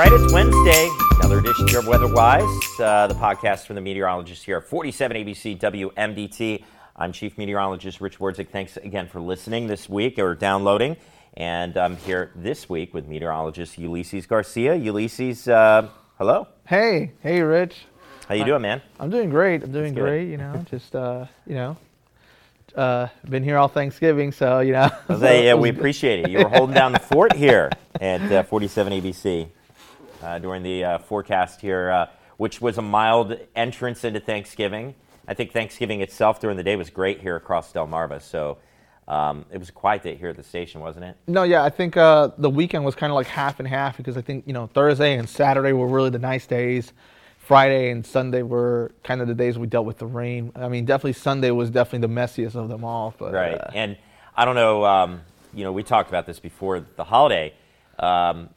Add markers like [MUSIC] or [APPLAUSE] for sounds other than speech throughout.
right, it's Wednesday. Another edition here of WeatherWise, uh, the podcast from the meteorologist here at 47 ABC WMDT. I'm Chief Meteorologist Rich Wardzik. Thanks again for listening this week or downloading. And I'm here this week with meteorologist Ulysses Garcia. Ulysses, uh, hello. Hey, hey, Rich. How you doing, man? I'm doing great. I'm doing great. You [LAUGHS] know, just uh, you know, uh, been here all Thanksgiving, so you know. So yeah, we [LAUGHS] appreciate it. You were holding down the fort here at uh, 47 ABC during the uh, forecast here, uh, which was a mild entrance into Thanksgiving. I think Thanksgiving itself during the day was great here across Delmarva. So um, it was a quiet day here at the station, wasn't it? No, yeah, I think uh, the weekend was kind of like half and half because I think you know Thursday and Saturday were really the nice days. Friday and Sunday were kind of the days we dealt with the rain. I mean, definitely Sunday was definitely the messiest of them all. But Right. uh, And I don't know, um, you know, we talked about this before the holiday. Um,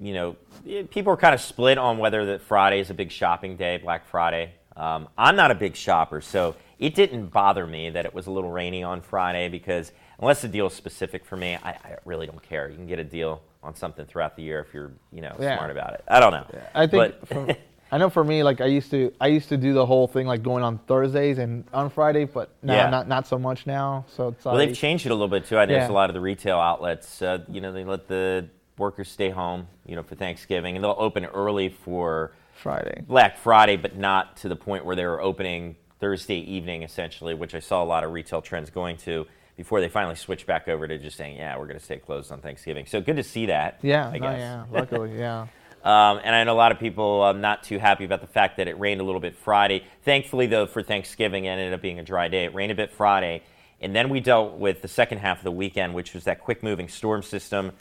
you know, eh, people are kind of split on whether that Friday is a big shopping day, Black Friday. Um, I'm not a big shopper, so it didn't bother me that it was a little rainy on Friday because unless the deal is specific for me, I, I really don't care. You can get a deal on something throughout the year if you're, you know, Yeah. smart about it. I don't know. I think But- for, [LAUGHS] I know for me, like I used to, I used to do the whole thing like going on Thursdays and on Friday, but now Yeah. not not so much now. So it's Well, they've changed it a little bit too. I noticed Yeah. a lot of the retail outlets, uh, you know, they let the workers stay home, you know, for Thanksgiving, and they'll open early for Friday. Black Friday, but not to the point where they were opening Thursday evening, essentially, which I saw a lot of retail trends going to before they finally switched back over to just saying, yeah, we're going to stay closed on Thanksgiving. So good to see that. Yeah, I no, guess. yeah, [LAUGHS] luckily, yeah. Um, and I know a lot of people um, not too happy about the fact that it rained a little bit Friday. Thankfully, though, for Thanksgiving, it ended up being a dry day. It rained a bit Friday. And then we dealt with the second half of the weekend, which was that quick moving storm system.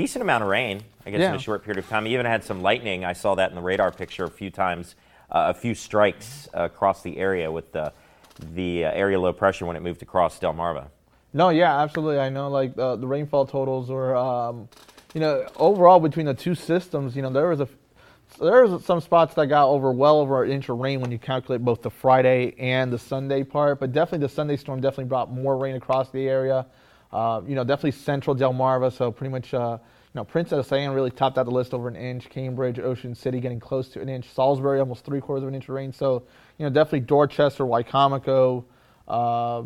Decent amount of rain, I guess, in a short period of time. Even had some lightning. I saw that in the radar picture a few times, uh, a few strikes uh, across the area with the, the uh, area low pressure when it moved across Delmarva. No, yeah, absolutely. I know, like uh, the rainfall totals were, um, you know, overall between the two systems, you know, there was a, there was some spots that got over well over an inch of rain when you calculate both the Friday and the Sunday part. But definitely the Sunday storm definitely brought more rain across the area. Uh, you know, definitely central Delmarva, so pretty much, uh, you know, Princess Anne really topped out the list over an inch. Cambridge, Ocean City getting close to an inch. Salisbury almost three quarters of an inch of rain. So, you know, definitely Dorchester, Wicomico. Uh,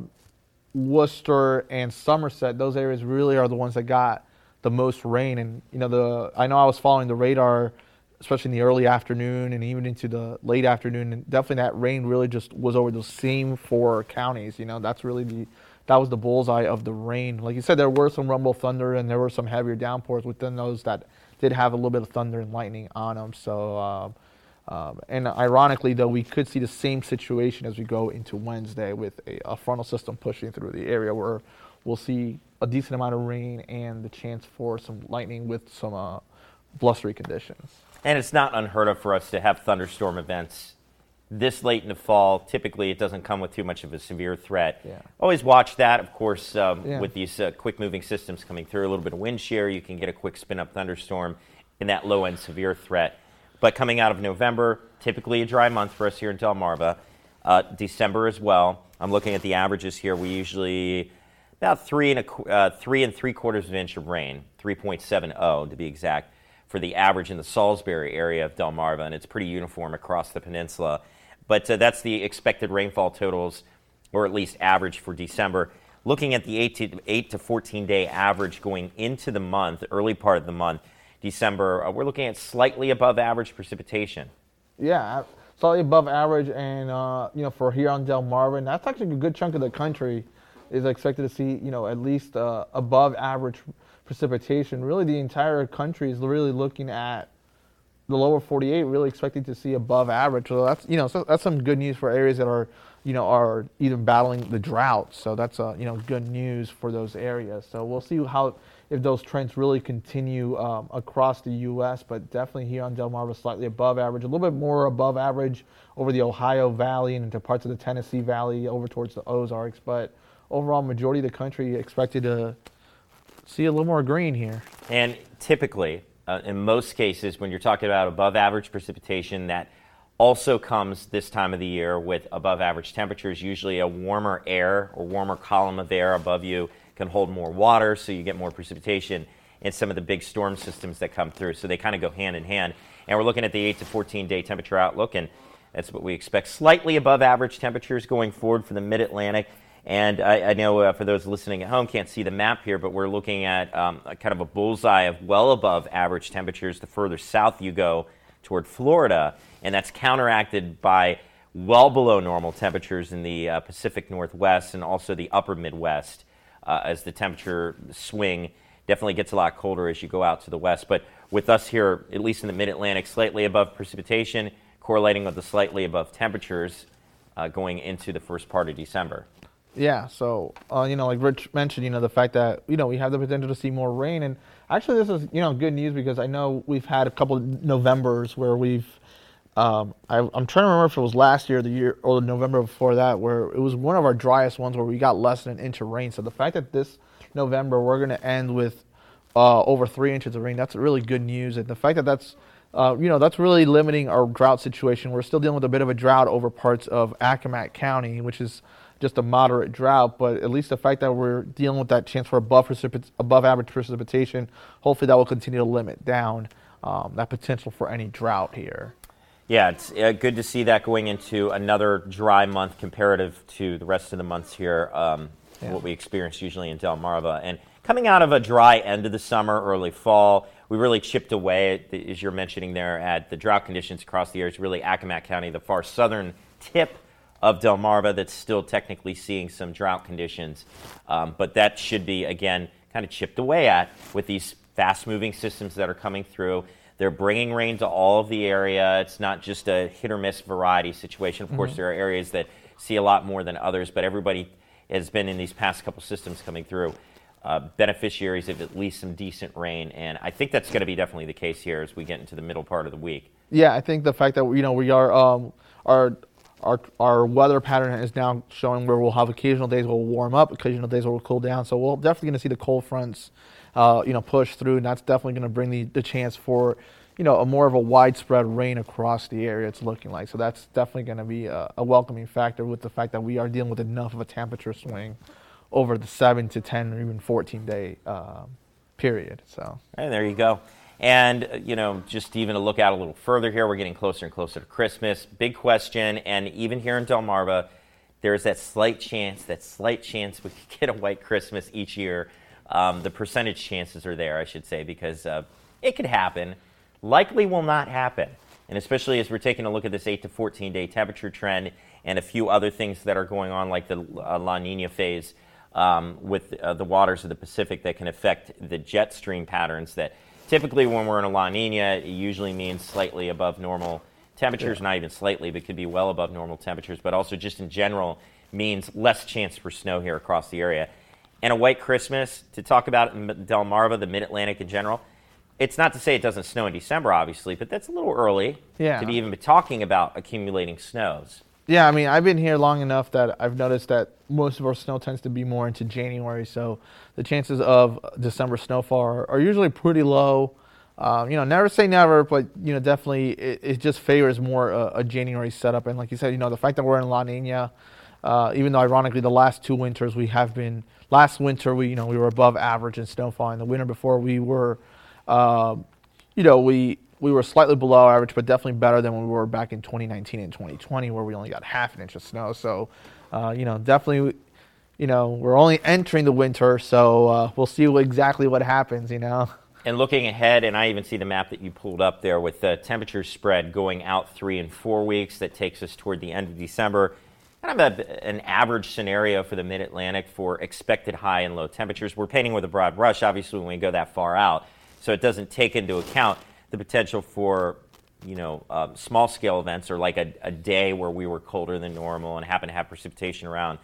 Worcester and Somerset, those areas really are the ones that got the most rain. And you know, the I know I was following the radar, especially in the early afternoon and even into the late afternoon. And definitely that rain really just was over those same four counties. You know, that's really the that was the bullseye of the rain. Like you said, there were some rumble thunder and there were some heavier downpours within those that did have a little bit of thunder and lightning on them. So. Um, um, and ironically, though, we could see the same situation as we go into Wednesday with a, a frontal system pushing through the area where we'll see a decent amount of rain and the chance for some lightning with some uh, blustery conditions. And it's not unheard of for us to have thunderstorm events this late in the fall. Typically, it doesn't come with too much of a severe threat. Yeah. Always watch that, of course, um, Yeah. with these uh, quick moving systems coming through. A little bit of wind shear, you can get a quick spin up thunderstorm in that low end severe threat. But coming out of November, typically a dry month for us here in Delmarva. Uh, December as well. I'm looking at the averages here. We usually about three and a uh, three and three quarters of an inch of rain, 3.70 to be exact, for the average in the Salisbury area of Delmarva, and it's pretty uniform across the peninsula. But uh, that's the expected rainfall totals, or at least average for December. Looking at the 8 to, 8 to 14 day average going into the month, early part of the month, December, uh, we're looking at slightly above average precipitation. Yeah, slightly above average, and uh, you know, for here on Delmarva, that's actually a good chunk of the country is expected to see, you know, at least uh, above average precipitation. Really, the entire country is really looking at the lower 48, really expecting to see above average. So that's you know, so that's some good news for areas that are, you know, are even battling the drought. So that's uh, you know, good news for those areas. So we'll see how if those trends really continue um, across the U.S., but definitely here on Delmarva, slightly above average, a little bit more above average over the Ohio Valley and into parts of the Tennessee Valley, over towards the Ozarks. But overall, majority of the country expected to see a little more green here. And typically, uh, in most cases, when you're talking about above average precipitation, that also comes this time of the year with above average temperatures. Usually, a warmer air or warmer column of air above you can hold more water, so you get more precipitation in some of the big storm systems that come through. So they kind of go hand in hand. And we're looking at the 8 to 14 day temperature outlook, and that's what we expect. Slightly above average temperatures going forward for the mid Atlantic. And I, I know uh, for those listening at home can't see the map here, but we're looking at um, kind of a bullseye of well above average temperatures the further south you go toward Florida, and that's counteracted by well below normal temperatures in the uh, Pacific Northwest and also the upper Midwest uh, as the temperature swing definitely gets a lot colder as you go out to the west. But with us here, at least in the mid Atlantic, slightly above precipitation, correlating with the slightly above temperatures uh, going into the first part of December. Yeah, so uh, you know, like Rich mentioned, you know, the fact that you know we have the potential to see more rain, and actually, this is you know good news because I know we've had a couple of Novembers where we've, um, I, am trying to remember if it was last year, the year or the November before that, where it was one of our driest ones where we got less than an inch of rain. So the fact that this November we're going to end with uh, over three inches of rain, that's really good news, and the fact that that's uh, you know, that's really limiting our drought situation. We're still dealing with a bit of a drought over parts of Accomack County, which is just a moderate drought, but at least the fact that we're dealing with that chance for above, precipit- above average precipitation, hopefully that will continue to limit down um, that potential for any drought here. Yeah, it's uh, good to see that going into another dry month comparative to the rest of the months here, um, yeah. what we experience usually in Delmarva. And coming out of a dry end of the summer, early fall, we really chipped away, as you're mentioning there, at the drought conditions across the areas, really Accomack County, the far southern tip of Delmarva that's still technically seeing some drought conditions. Um, but that should be, again, kind of chipped away at with these fast moving systems that are coming through. They're bringing rain to all of the area. It's not just a hit or miss variety situation. Of mm-hmm. course, there are areas that see a lot more than others, but everybody has been in these past couple systems coming through. Uh, beneficiaries of at least some decent rain, and I think that's going to be definitely the case here as we get into the middle part of the week. Yeah, I think the fact that you know we are um, our our, our weather pattern is now showing where we'll have occasional days where we'll warm up, occasional days where we'll cool down. So we're definitely going to see the cold fronts, uh, you know, push through, and that's definitely going to bring the, the chance for, you know, a more of a widespread rain across the area. It's looking like so that's definitely going to be a, a welcoming factor with the fact that we are dealing with enough of a temperature swing over the seven to ten or even 14 day uh, period. So. And there you go. And, uh, you know, just even to look out a little further here, we're getting closer and closer to Christmas. Big question. And even here in Delmarva, there's that slight chance, that slight chance we [LAUGHS] could get a white Christmas each year. Um, the percentage chances are there, I should say, because uh, it could happen. Likely will not happen. And especially as we're taking a look at this 8 to 14 day temperature trend and a few other things that are going on, like the uh, La Nina phase um, with uh, the waters of the Pacific that can affect the jet stream patterns that Typically, when we're in a La Nina, it usually means slightly above normal temperatures, yeah. not even slightly, but could be well above normal temperatures, but also just in general means less chance for snow here across the area. And a white Christmas, to talk about in Delmarva, the mid Atlantic in general, it's not to say it doesn't snow in December, obviously, but that's a little early yeah. to be even be talking about accumulating snows. Yeah, I mean, I've been here long enough that I've noticed that most of our snow tends to be more into January, so the chances of December snowfall are, are usually pretty low. Um, you know, never say never, but you know, definitely it, it just favors more a, a, January setup. And like you said, you know, the fact that we're in La Nina, uh, even though ironically the last two winters we have been. Last winter we, you know, we were above average in snowfall, and the winter before we were, uh, you know, we we were slightly below average, but definitely better than we were back in 2019 and 2020, where we only got half an inch of snow. So, uh, you know, definitely, you know, we're only entering the winter, so uh, we'll see exactly what happens. You know. And looking ahead, and I even see the map that you pulled up there with the temperature spread going out three and four weeks. That takes us toward the end of December. Kind of a, an average scenario for the Mid Atlantic for expected high and low temperatures. We're painting with a broad brush, obviously, when we go that far out, so it doesn't take into account the potential for you know um, small scale events or like a, a, day where we were colder than normal and happen to have precipitation around.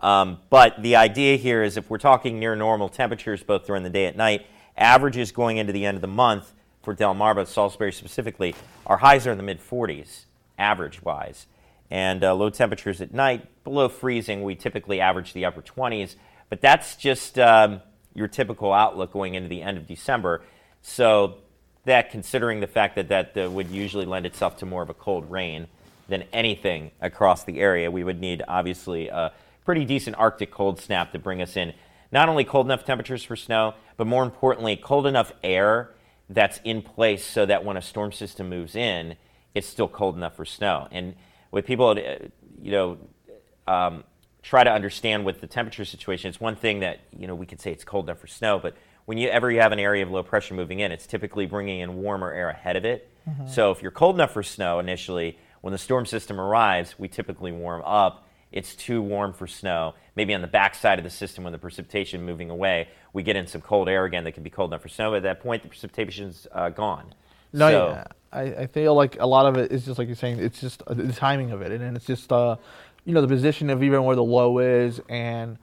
Um, but the idea here is if we're talking near normal temperatures both during the day and night, averages going into the end of the month for Delmarva, Salisbury specifically, our highs are in the mid 40s, average wise. And uh, low temperatures at night, below freezing, we typically average the upper 20s. But that's just um, your typical outlook going into the end of December. So that considering the fact that that uh, would usually lend itself to more of a cold rain than anything across the area, we would need obviously a pretty decent Arctic cold snap to bring us in not only cold enough temperatures for snow, but more importantly, cold enough air that's in place so that when a storm system moves in, it's still cold enough for snow. And with people, uh, you know, um, try to understand with the temperature situation, it's one thing that you know we could say it's cold enough for snow, but when you have an area of low pressure moving in, it's typically bringing in warmer air ahead of it. Mm-hmm. So if you're cold enough for snow initially, when the storm system arrives, we typically warm up. It's too warm for snow. Maybe on the backside of the system, when the precipitation moving away, we get in some cold air again that can be cold enough for snow. But at that point, the precipitation's uh, gone. No, so, yeah. I, I feel like a lot of it is just like you're saying. It's just uh, the timing of it, and it's just uh, you know the position of even where the low is, and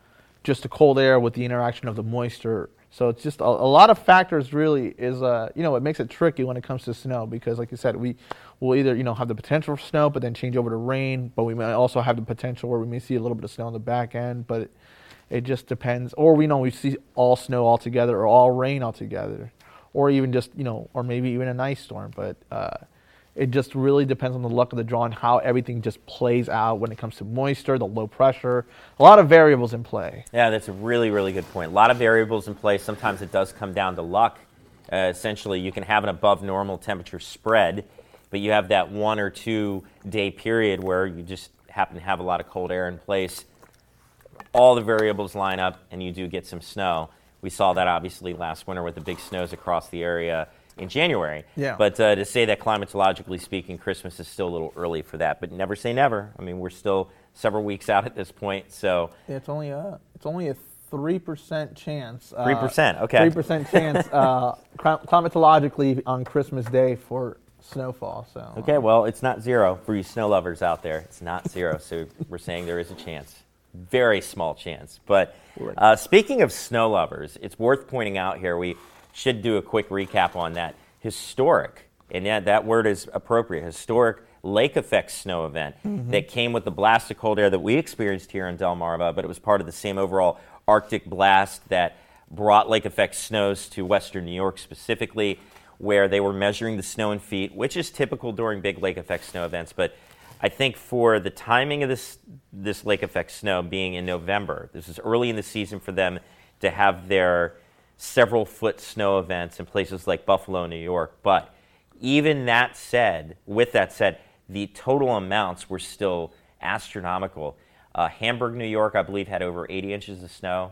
just the cold air with the interaction of the moisture so it's just a, a, lot of factors really is, uh, you know, it makes it tricky when it comes to snow because like you said, we will either, you know, have the potential for snow, but then change over to rain, but we may also have the potential where we may see a little bit of snow on the back end, but it, it just depends. Or we know we see all snow altogether or all rain altogether or even just, you know, or maybe even an ice storm, but, uh, it just really depends on the luck of the draw and how everything just plays out when it comes to moisture, the low pressure. A lot of variables in play. Yeah, that's a really, really good point. A lot of variables in play. Sometimes it does come down to luck. Uh, essentially, you can have an above normal temperature spread, but you have that one or two day period where you just happen to have a lot of cold air in place. All the variables line up, and you do get some snow. We saw that obviously last winter with the big snows across the area in January. Yeah. But uh, to say that climatologically speaking, Christmas is still a little early for that. But never say never. I mean, we're still several weeks out at this point. So yeah, it's only a it's only a three percent chance. Uh, three percent. Okay. Three percent chance uh, climatologically on Christmas Day for snowfall. So okay, well, it's not zero for you snow lovers out there. It's not zero. so we're saying there is a chance. Very small chance. But uh, speaking of snow lovers, it's worth pointing out here we should do a quick recap on that historic, and yeah, that word is appropriate, historic lake effect snow event mm-hmm. that came with the blast of cold air that we experienced here in Delmarva, but it was part of the same overall Arctic blast that brought lake effect snows to western New York specifically, where they were measuring the snow in feet, which is typical during big lake effect snow events. But I think for the timing of this, this lake effect snow being in November, this is early in the season for them to have their several foot snow events in places like Buffalo, New York. But even that said, with that said, the total amounts were still astronomical. Uh, Hamburg, New York, I believe, had over 80 inches of snow.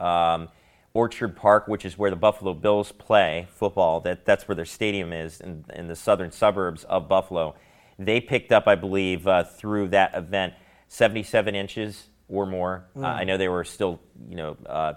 Um, Orchard Park, which is where the Buffalo Bills play football, that, that's where their stadium is in, in the southern suburbs of Buffalo. They picked up, I believe, uh, through that event, 77 inches or more. Mm. Uh, I know they were still, you know, uh,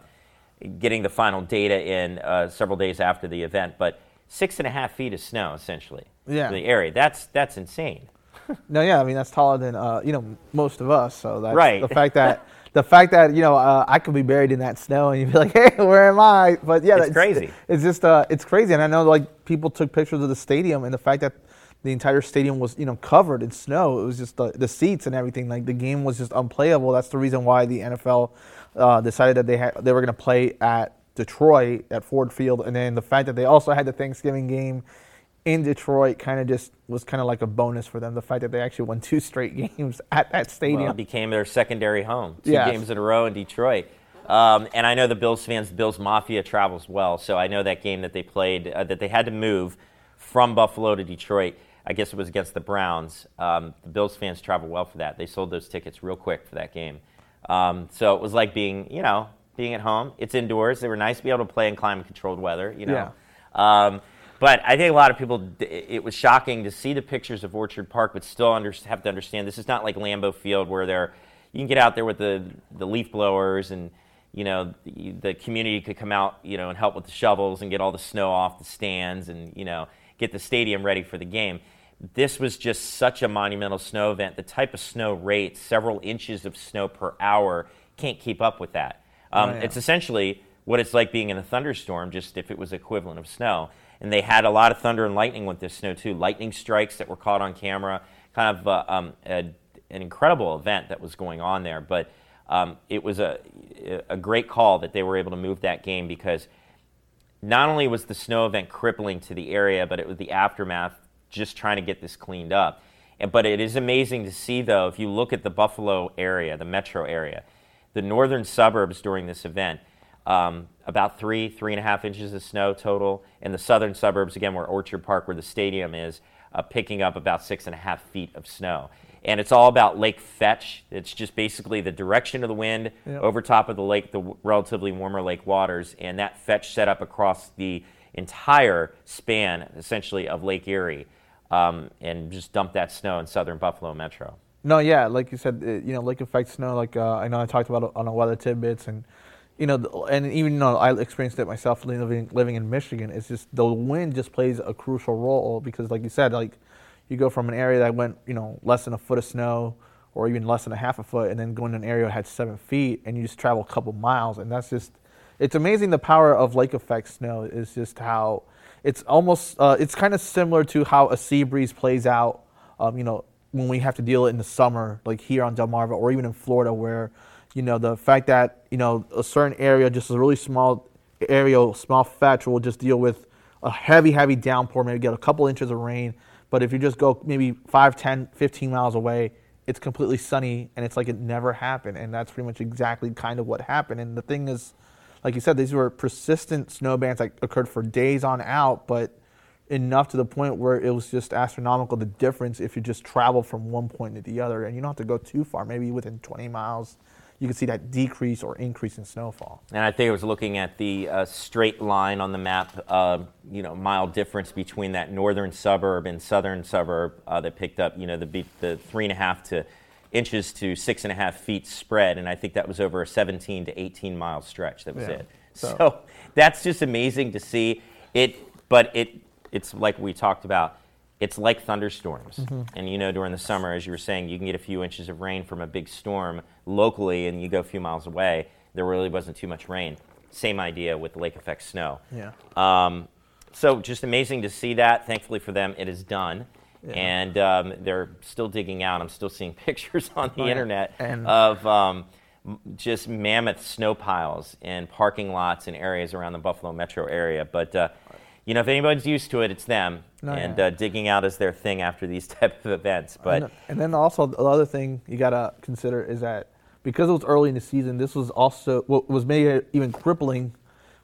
getting the final data in uh, several days after the event, but six and a half feet of snow essentially. Yeah. The area. That's that's insane. [LAUGHS] no, yeah, I mean that's taller than uh, you know most of us. So that's right. the fact that [LAUGHS] the fact that you know uh, I could be buried in that snow and you'd be like, [LAUGHS] hey, where am I? But yeah, it's crazy. It's just uh, it's crazy, and I know like people took pictures of the stadium and the fact that the entire stadium was you know covered in snow. It was just the, the seats and everything. Like the game was just unplayable. That's the reason why the NFL uh, decided that they had they were going to play at Detroit at Ford Field, and then the fact that they also had the Thanksgiving game in Detroit kind of just was kind of like a bonus for them. The fact that they actually won [LAUGHS] two straight games at that stadium well, became their secondary home. Two yes. games in a row in Detroit. Um, and I know the Bills fans, the Bills Mafia travels well, so I know that game that they played, uh, that they had to move from Buffalo to Detroit. I guess it was against the Browns. Um, the Bills fans travel well for that. They sold those tickets real quick for that game. Um, so it was like being, you know, being at home. It's indoors. They were nice to be able to play in climate controlled weather, you know. Yeah. Um, but I think a lot of people, it was shocking to see the pictures of Orchard Park, but still under, have to understand this is not like Lambeau Field where they're, you can get out there with the, the leaf blowers and, you know, the, the community could come out, you know, and help with the shovels and get all the snow off the stands and, you know, get the stadium ready for the game this was just such a monumental snow event. The type of snow rate, several inches of snow per hour, can't keep up with that. Um, oh, yeah. It's essentially what it's like being in a thunderstorm, just if it was equivalent of snow. And they had a lot of thunder and lightning with this snow too. Lightning strikes that were caught on camera. Kind of uh, um, a, an incredible event that was going on there. But um, it was a, a great call that they were able to move that game because not only was the snow event crippling to the area, but it was the aftermath just trying to get this cleaned up. And, but it is amazing to see, though, if you look at the Buffalo area, the metro area, the northern suburbs during this event, um, about three, three and a half inches of snow total. In the southern suburbs, again, where Orchard Park, where the stadium is, uh, picking up about six and a half feet of snow. And it's all about lake fetch. It's just basically the direction of the wind Yep. over top of the lake, the w- relatively warmer lake waters, and that fetch set up across the entire span, essentially, of Lake Erie, um, and just dump that snow in southern Buffalo Metro. No, yeah, like you said, it, you know, lake effect snow. Like uh, I know I talked about it on a weather tidbits, and you know, and even though I experienced it myself living living in Michigan, it's just the wind just plays a crucial role because, like you said, like you go from an area that went you know less than a foot of snow or even less than a half a foot, and then going to an area that had seven feet, and you just travel a couple miles, and that's just it's amazing the power of lake effect snow is just how it's almost uh, it's kind of similar to how a sea breeze plays out um, you know when we have to deal it in the summer like here on delmarva or even in florida where you know the fact that you know a certain area just a really small area small fetch will just deal with a heavy heavy downpour maybe get a couple inches of rain. But if you just go maybe 5 10 15 miles away it's completely sunny and it's like it never happened. And that's pretty much exactly kind of what happened. And the thing is like you said, these were persistent snow bands that occurred for days on out, but enough to the point where it was just astronomical the difference if you just travel from one point to the other. And you don't have to go too far, maybe within 20 miles, you can see that decrease or increase in snowfall. And I think I was looking at the uh, straight line on the map, uh, you know, mile difference between that northern suburb and southern suburb uh, that picked up, you know, the, the three and a half to inches to six and a half feet spread. And I think that was over a 17 to 18 mile stretch. That was Yeah. it. So- So. that's just amazing to see it. But it, it's like we talked about. It's like thunderstorms. And you know, during the summer, as you were saying, you can get a few inches of rain from a big storm locally, and you go a few miles away. There really wasn't too much rain. Same idea with the lake effect snow. Yeah. Um, so just amazing to see that. Thankfully for them, it is done. And um, they're still digging out. I'm still seeing [LAUGHS] pictures on the Oh, yeah. internet And- of um, just mammoth snow piles in parking lots and areas around the Buffalo metro area. But uh, you know, if anybody's used to it, it's them. No, and yeah. uh, digging out is their thing after these [LAUGHS] type of events. But and, and then also the other thing you gotta consider is that because it was early in the season, this was also what was maybe even crippling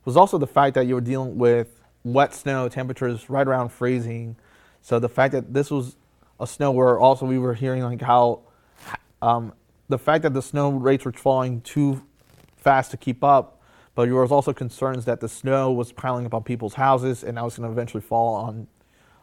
was also the fact that you were dealing with wet snow temperatures right around freezing. So the fact that this was a snow where also we were hearing like how um, the fact that the snow rates were falling too fast to keep up, but there was also concerns that the snow was piling up on people's houses and that was going to eventually fall on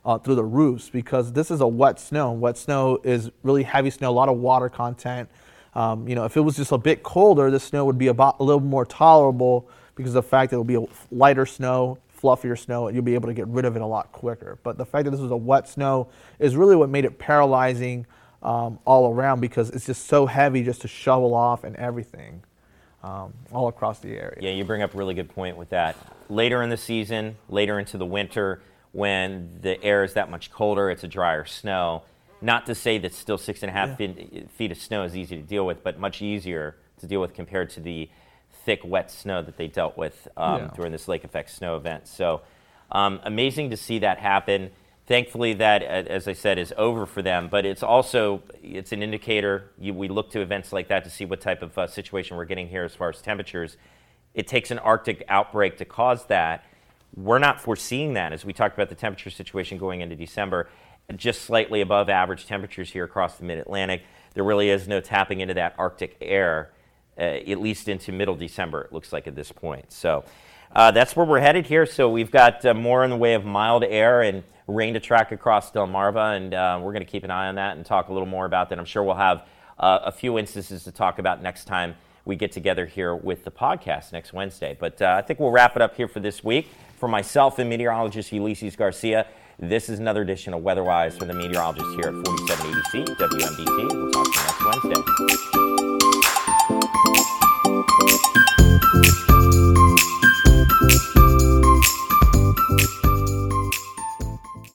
uh, through the roofs because this is a wet snow. Wet snow is really heavy snow, a lot of water content. Um, you know, if it was just a bit colder, the snow would be about a little more tolerable because of the fact that it would be a lighter snow, fluffier snow, and you'll be able to get rid of it a lot quicker. But the fact that this was a wet snow is really what made it paralyzing um, all around because it's just so heavy just to shovel off and everything um, all across the area. Yeah, you bring up a really good point with that. Later in the season, later into the winter, when the air is that much colder, it's a drier snow. Not to say that still six and a half feet, feet of snow is easy to deal with, but much easier to deal with compared to the thick, wet snow that they dealt with um, Yeah. during this lake effect snow event. So um, amazing to see that happen. Thankfully, that, as I said, is over for them. But it's also it's an indicator. You, we look to events like that to see what type of uh, situation we're getting here as far as temperatures. It takes an Arctic outbreak to cause that. We're not foreseeing that as we talked about the temperature situation going into December, just slightly above average temperatures here across the mid Atlantic. There really is no tapping into that Arctic air, at least into middle December, it looks like at this point. So uh, that's where we're headed here. So we've got uh, more in the way of mild air and rain to track across Delmarva, and uh, we're going to keep an eye on that and talk a little more about that. I'm sure we'll have uh, a few instances to talk about next time we get together here with the podcast next Wednesday. But uh, I think we'll wrap it up here for this week. For myself and meteorologist Ulysses Garcia, this is another edition of Weatherwise for the meteorologist here at 4780C WMDT. We'll talk to you next Wednesday.